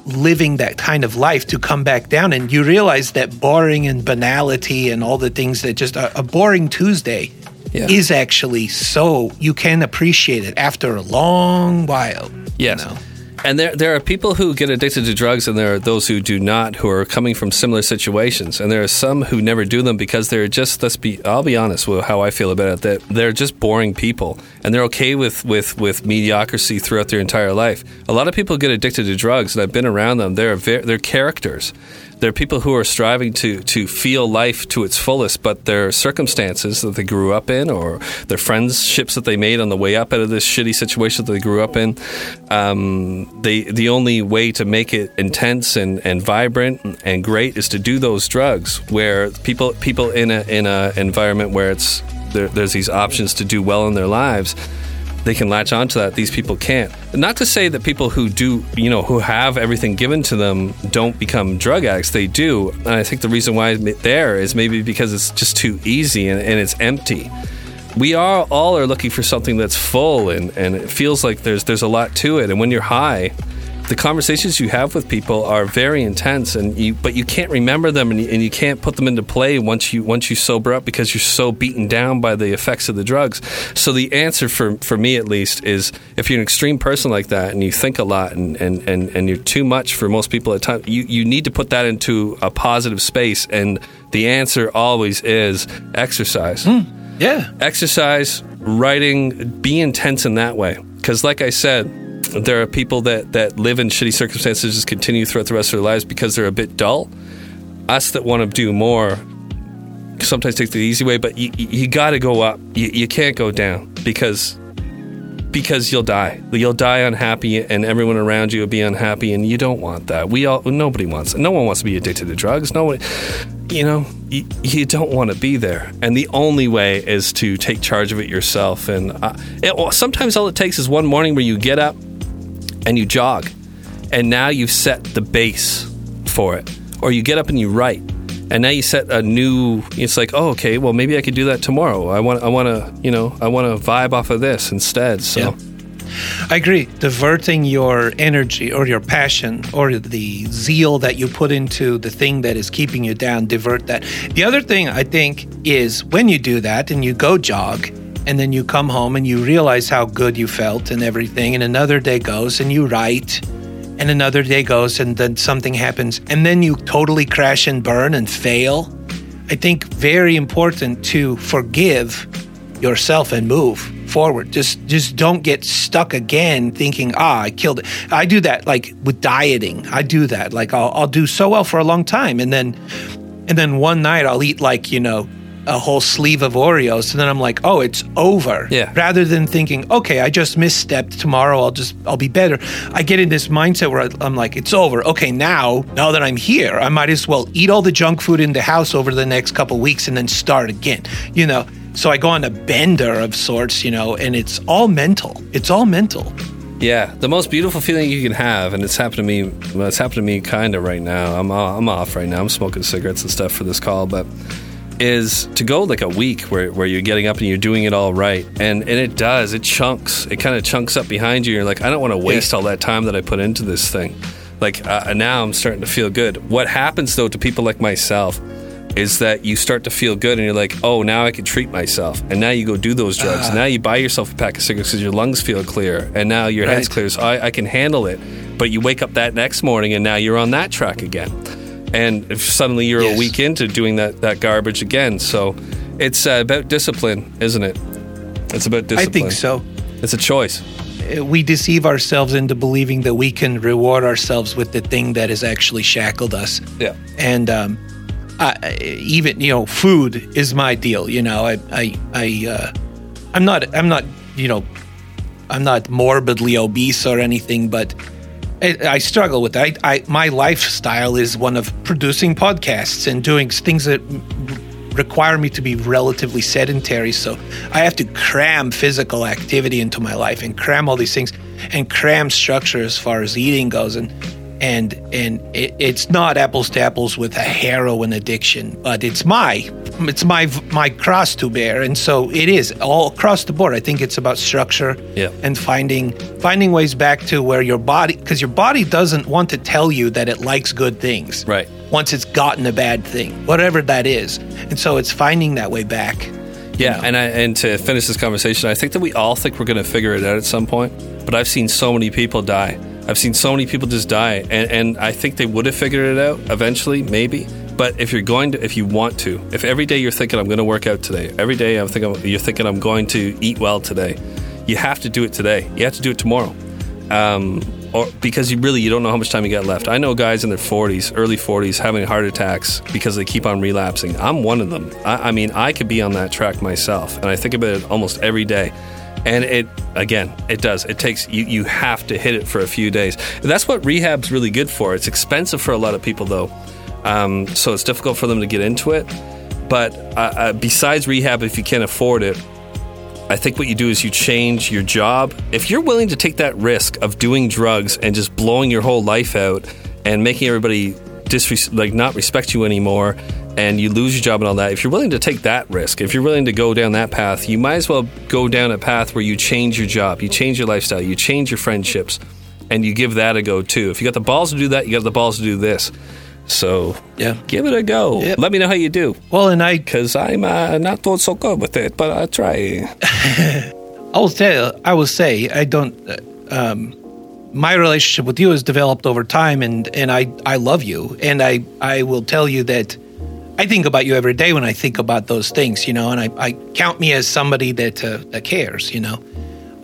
living that kind of life to come back down and you realize that boring and banality and all the things that just a, a boring Tuesday Yeah. is actually so you can appreciate it after a long while. you Yes. know? And there, there are people who get addicted to drugs, and there are those who do not, who are coming from similar situations. And there are some who never do them because they're just, let's be, I'll be honest with how I feel about it, that they're just boring people. And they're okay with, with, with mediocrity throughout their entire life. A lot of people get addicted to drugs, and I've been around them. They're, they're characters. They're people who are striving to, to feel life to its fullest, but their circumstances that they grew up in or their friendships that they made on the way up out of this shitty situation that they grew up in, um, they, the only way to make it intense and, and vibrant and great is to do those drugs where people, people in a, in a environment where it's, there, there's these options to do well in their lives they can latch onto that. These people can't. Not to say that people who do, you know, who have everything given to them don't become drug addicts. They do. And I think the reason why there is maybe because it's just too easy and, and it's empty. We are all are looking for something that's full and, and it feels like there's there's a lot to it. And when you're high, the conversations you have with people are very intense and you but you can't remember them and you, and you can't put them into play once you once you sober up because you're so beaten down by the effects of the drugs so the answer for for me at least is if you're an extreme person like that and you think a lot and and and, and you're too much for most people at times you you need to put that into a positive space and the answer always is exercise hmm. Yeah. exercise, writing, be intense in that way. Because, like I said, there are people that, that live in shitty circumstances, just continue throughout the rest of their lives because they're a bit dull. Us that want to do more sometimes take the easy way, but you, you got to go up. You, you can't go down because because you'll die. You'll die unhappy, and everyone around you will be unhappy, and you don't want that. We all, nobody wants. No one wants to be addicted to drugs. No one, you know, you, you don't want to be there. And the only way is to take charge of it yourself. And uh, it, sometimes all it takes is one morning where you get up and you jog, and now you've set the base for it. Or you get up and you write, and now you set a new. It's like, oh, okay, well, maybe I could do that tomorrow. I want, I want to, you know, I want to vibe off of this instead. So. Yeah. I agree. Diverting your energy or your passion or the zeal that you put into the thing that is keeping you down, divert that. The other thing I think is when you do that and you go jog and then you come home and you realize how good you felt and everything, and another day goes and you write, and another day goes and then something happens, and then you totally crash and burn and fail. I think very important to forgive yourself and move forward. Just just don't get stuck again thinking, ah, I killed it. I do that like with dieting. I do that. Like I'll I'll do so well for a long time and then and then one night I'll eat like, you know, a whole sleeve of Oreos and then I'm like, oh, it's over. Yeah. Rather than thinking, okay, I just misstepped. Tomorrow I'll just I'll be better. I get in this mindset where I- I'm like, it's over. Okay, now now that I'm here, I might as well eat all the junk food in the house over the next couple weeks and then start again. You know. So I go on a bender of sorts, you know, and it's all mental. It's all mental. Yeah, the most beautiful feeling you can have, and it's happened to me. Well, it's happened to me kind of right now. I'm I'm off right now. I'm smoking cigarettes and stuff for this call, but is to go like a week where, where you're getting up and you're doing it all right, and and it does. It chunks. It kind of chunks up behind you. You're like, I don't want to waste all that time that I put into this thing. Like uh, now, I'm starting to feel good. What happens though to people like myself? is that you start to feel good and you're like, oh, now I can treat myself. And now you go do those drugs. now you buy yourself a pack of cigarettes because your lungs feel clear. And now your head's Right. clear. So I, I can handle it. But you wake up that next morning and now you're on that track again. And if suddenly you're a week into doing that, that garbage again. So it's uh, about discipline, isn't it? It's about discipline. I think so. It's a choice. Uh, We deceive ourselves into believing that we can reward ourselves with the thing that has actually shackled us. Yeah. and um, I, I- even you know, food is my deal. You know, I, I, I, uh, I'm not, I'm not, you know, I'm not morbidly obese or anything, but I, struggle with that. I, I, my lifestyle is one of producing podcasts and doing things that require me to be relatively sedentary. So I have to cram physical activity into my life and cram all these things and cram structure as far as eating goes. And and and it, it's not apples to apples with a heroin addiction, but it's my it's my my cross to bear, and so it is all across the board. I think it's about structure Yeah. and finding finding ways back to where your body because your body doesn't want to tell you that it likes good things Right. once it's gotten a bad thing whatever that is and so it's finding that way back Yeah, and I, and to finish this conversation, I think that we all think we're going to figure it out at some point. But I've seen so many people die. I've seen so many people just die, and, and I think they would have figured it out eventually, maybe. But if you're going to, if you want to, if every day you're thinking I'm going to work out today, every day I'm thinking you're thinking I'm going to eat well today, you have to do it today. You have to do it tomorrow. Um, or because you really you don't know how much time you got left. I know guys in their 40s, early 40s, having heart attacks because they keep on relapsing. I'm one of them. I, I mean, I could be on that track myself, and I think about it almost every day. And it again, it does. It takes you. You have to hit it for a few days. That's what rehab's really good for. It's expensive for a lot of people though, um, so it's difficult for them to get into it. But uh, uh, besides rehab, if you can't afford it, I think what you do is you change your job. If you're willing to take that risk of doing drugs and just blowing your whole life out and making everybody disres- like not respect you anymore and you lose your job and all that, if you're willing to take that risk, if you're willing to go down that path, you might as well go down a path where you change your job, you change your lifestyle, you change your friendships, and you give that a go too. If you got the balls to do that, you got the balls to do this. So Yeah. give it a go. Yep. Let me know how you do well and i because I'm uh, not doing so good with it, but I try. I will tell. I will say I don't. uh, Um, my relationship with you has developed over time, and and I I love you, and I I will tell you that I think about you every day when I think about those things, you know, and I, I count me as somebody that uh, that cares, you know.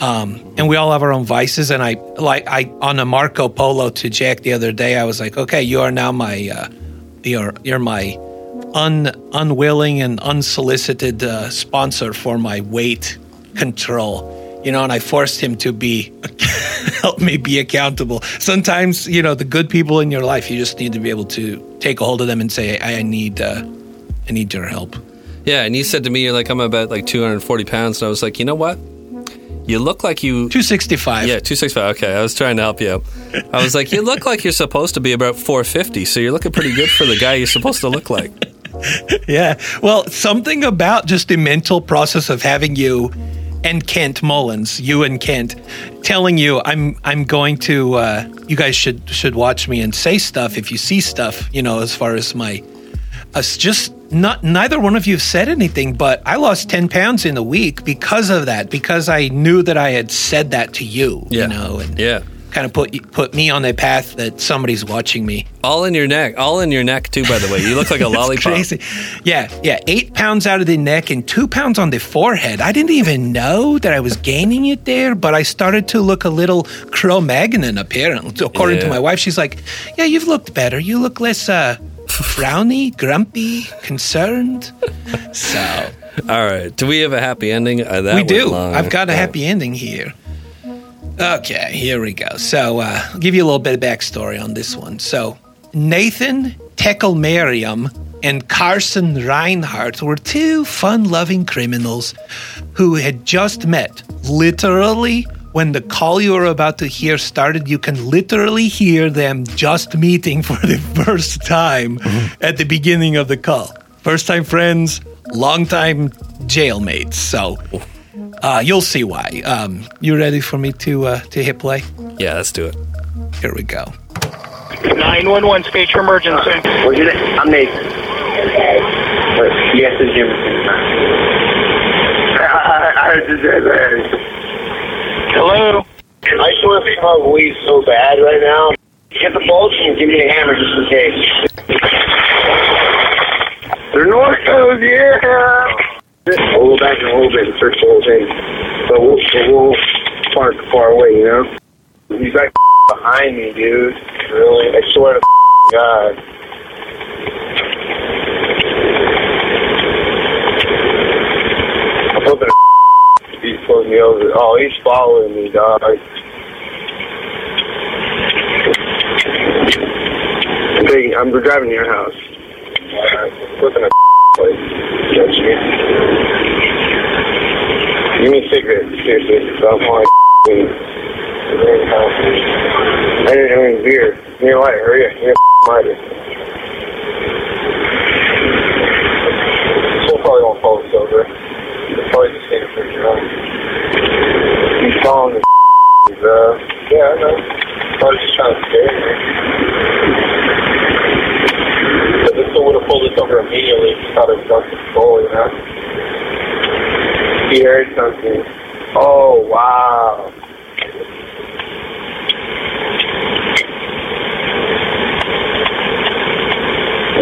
Um, and we all have our own vices, and I like I on a Marco Polo to Jack the other day. I was like, okay, you are now my uh, you're you're my un unwilling and unsolicited uh, sponsor for my weight control. You know, and I forced him to be help me be accountable. Sometimes, you know, the good people in your life, you just need to be able to take a hold of them and say, I, I need uh, I need your help. Yeah, and you said to me, you're like, I'm about like 240 pounds. And I was like, you know what? You look like you. 265. Yeah, 265. Okay, I was trying to help you out. I was like, you look like you're supposed to be about 450, so you're looking pretty good for the guy you're supposed to look like. Yeah. Well, something about just the mental process of having you and Kent Mullins, you and Kent, telling you I'm I'm going to uh, you guys should should watch me and say stuff if you see stuff, you know, as far as my us just not neither one of you have said anything, but I lost ten pounds in a week because of that, because I knew that I had said that to you, Yeah. you know, and Yeah. kind of put put me on a path that somebody's watching me. All in your neck. All in your neck, too, by the way. You look like a lollipop. crazy. Yeah, yeah. Eight pounds out of the neck and two pounds on the forehead. I didn't even know that I was gaining it there, but I started to look a little Cro-Magnon, apparently. According to my wife, she's like, Yeah, you've looked better. You look less uh, frowny, grumpy, concerned. So All right. Do we have a happy ending? Uh, that we do. long. I've got a happy ending here. Okay, here we go. So, uh, I'll give you a little bit of backstory on this one. So, Nathan Teckelmariam and Carson Reinhardt were two fun loving criminals who had just met. Literally, when the call you are about to hear started, you can literally hear them just meeting for the first time at the beginning of the call. First time friends, long time jailmates. So, uh, you'll see why. Um, you ready for me to uh, to hit play? Yeah, let's do it. Here we go. 911 speech emergency. What's your name? I'm Nathan. Yes, it's Jim. I, I heard this guy. Hello? I just want to smoke weed so bad right now. Get the bolts and give me a hammer just in case. They're Norcos, yeah. We'll go back in a little bit and search the whole thing. But we'll, but we'll park far away, you know? He's like behind me, dude. Really? I swear to God. I'm hoping pulling me over. Oh, he's following me, dog. I'm, taking, I'm driving to your house. Uh, flipping a place. Catch me. Give me a cigarette, seriously. I'm on weed. I didn't have any beer. You know what? Hurry up. You mighty. Still probably won't fall sober. Need a pretty drunk. He's calling the He's, uh, yeah, I know. Probably just trying to scare me. But this would have pulled us over immediately if he thought it was control, you know? He heard something. Oh, wow.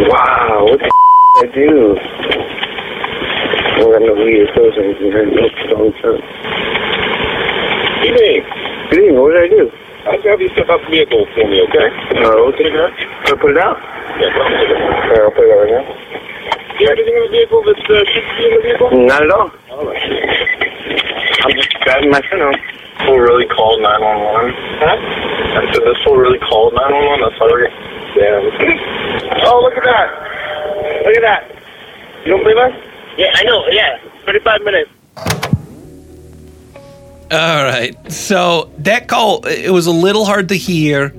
Wow, what the I do? I got no weed clothes or anything. I no strong time. Evening. Good evening. What did I do? I just have you step out the vehicle for me, okay? Oh, okay. Can I put it out? Yeah, put it out. All right, I'll put it out right now. Do you have anything in the vehicle that uh, should be in the vehicle? Not at all. All right. I'm just driving my phone home. Fool really called 911. Huh? I said this fool really called 911. That's why we're. Yeah. oh, look at that. Look at that. You don't believe us? Yeah, I know. Yeah. 35 minutes. All right. So that call it was a little hard to hear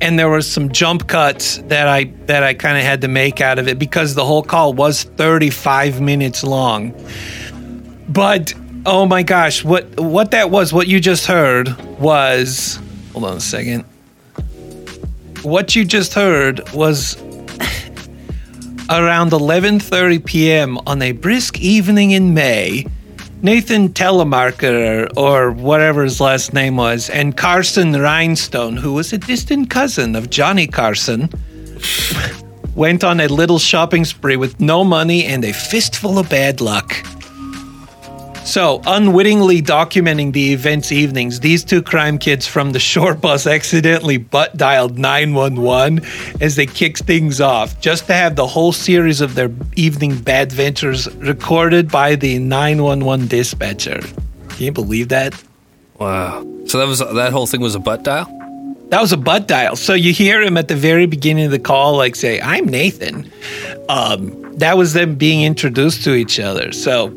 and there were some jump cuts that I that I kind of had to make out of it because the whole call was 35 minutes long. But oh my gosh, what what that was what you just heard was Hold on a second. What you just heard was around 11:30 p.m. on a brisk evening in May. Nathan Telemarketer, or whatever his last name was, and Carson Rhinestone, who was a distant cousin of Johnny Carson, went on a little shopping spree with no money and a fistful of bad luck. So, unwittingly documenting the event's evenings, these two crime kids from the short bus accidentally butt dialed 911 as they kicked things off, just to have the whole series of their evening bad ventures recorded by the 911 dispatcher. Can you believe that? Wow. So that was that whole thing was a butt dial. That was a butt dial. So you hear him at the very beginning of the call, like say, "I'm Nathan." Um, that was them being introduced to each other. So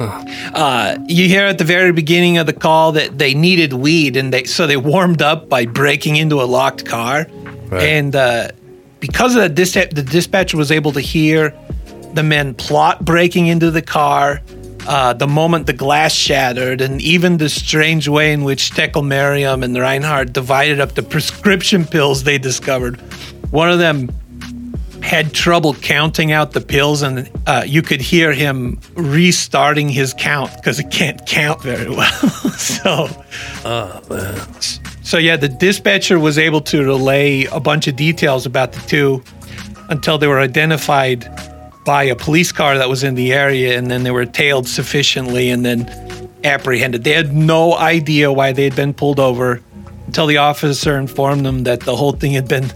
uh, you hear at the very beginning of the call that they needed weed, and they so they warmed up by breaking into a locked car, Right. and uh, because of that, dis- the dispatcher was able to hear the men plot breaking into the car. Uh, the moment the glass shattered, and even the strange way in which Tekel Merriam and Reinhardt divided up the prescription pills they discovered. One of them had trouble counting out the pills, and uh, you could hear him restarting his count because he can't count very well. so, so yeah, the dispatcher was able to relay a bunch of details about the two until they were identified by a police car that was in the area, and then they were tailed sufficiently and then apprehended. They had no idea why they had been pulled over until the officer informed them that the whole thing had been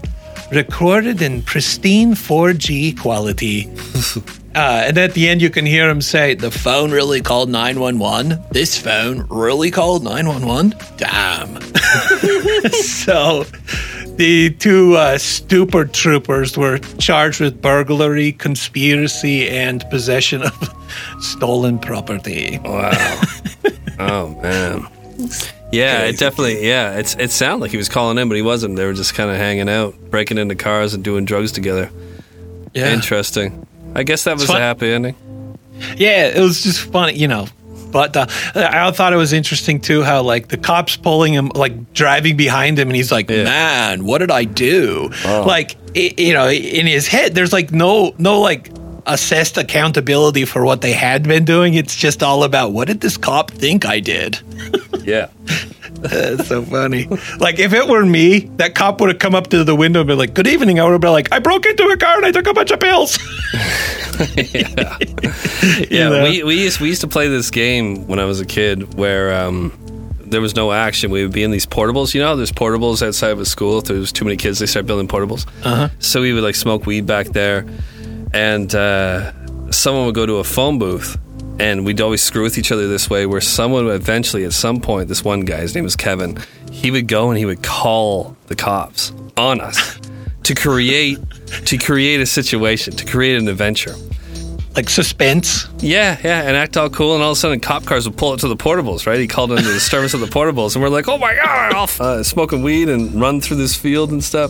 recorded in pristine 4G quality. Uh, and at the end, you can hear him say, The phone really called 911. This phone really called 911. Damn. so the two uh, stupor troopers were charged with burglary, conspiracy, and possession of stolen property. Wow. oh man. Yeah, it definitely. Yeah, it's it sounded like he was calling in, but he wasn't. They were just kind of hanging out, breaking into cars and doing drugs together. Yeah. Interesting. I guess that was a happy ending. Yeah, it was just funny, you know. But uh, I thought it was interesting too how like the cops pulling him, like driving behind him, and he's like, Yeah. "Man, what did I do?" Like, i you know, in his head, there's like no, no like assessed accountability for what they had been doing. It's just all about what did this cop think I did. Yeah. That's so funny. like if it were me, that cop would have come up to the window and been like, "Good evening." I would have been like, "I broke into a car and I took a bunch of pills." Yeah, You know? we, we used we used to play this game when I was a kid where um, there was no action. We would be in these portables. You know, there's portables outside of a school. If there's too many kids, they start building portables. Uh-huh. So we would like smoke weed back there, and uh, someone would go to a phone booth, and we'd always screw with each other this way. Where someone would eventually, at some point, this one guy, his name was Kevin, he would go and he would call the cops on us to create to create a situation, to create an adventure. like suspense. Yeah, yeah, and act all cool, and all of a sudden, cop cars would pull up to the portables. Right? He called in the disturbance of the portables, and we're like, "Oh my god!" Off uh, smoking weed and run through this field and stuff.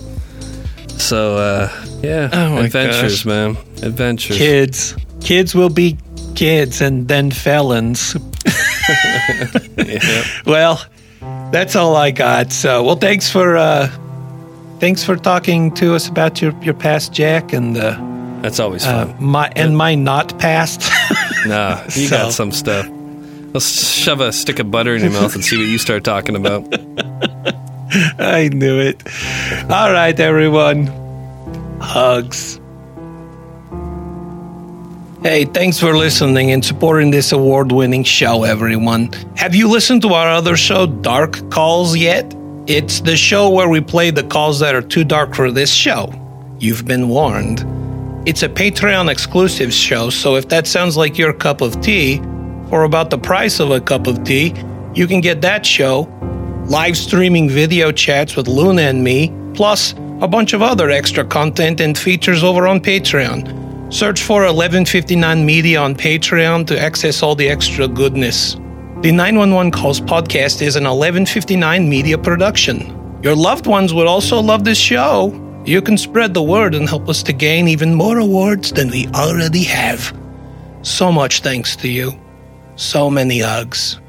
So, uh, yeah, Oh adventures, gosh. man, adventures. Kids, kids will be kids and then felons. Yeah. Well, that's all I got. So, well, thanks for uh, thanks for talking to us about your your past, Jack, and uh, That's always uh, fun. my and my not past. nah, you so- got some stuff. Let's shove a stick of butter in your mouth and see what you start talking about. I knew it. All right, everyone. Hugs. Hey, thanks for listening and supporting this award winning show, everyone. Have you listened to our other show, Dark Calls, yet? It's the show where we play the calls that are too dark for this show. You've been warned. It's a Patreon exclusive show, so if that sounds like your cup of tea, or about the price of a cup of tea, you can get that show live streaming video chats with Luna and me, plus a bunch of other extra content and features over on Patreon. Search for 1159 Media on Patreon to access all the extra goodness. The 911 Calls podcast is an 1159 Media production. Your loved ones would also love this show. You can spread the word and help us to gain even more awards than we already have. So much thanks to you. So many hugs.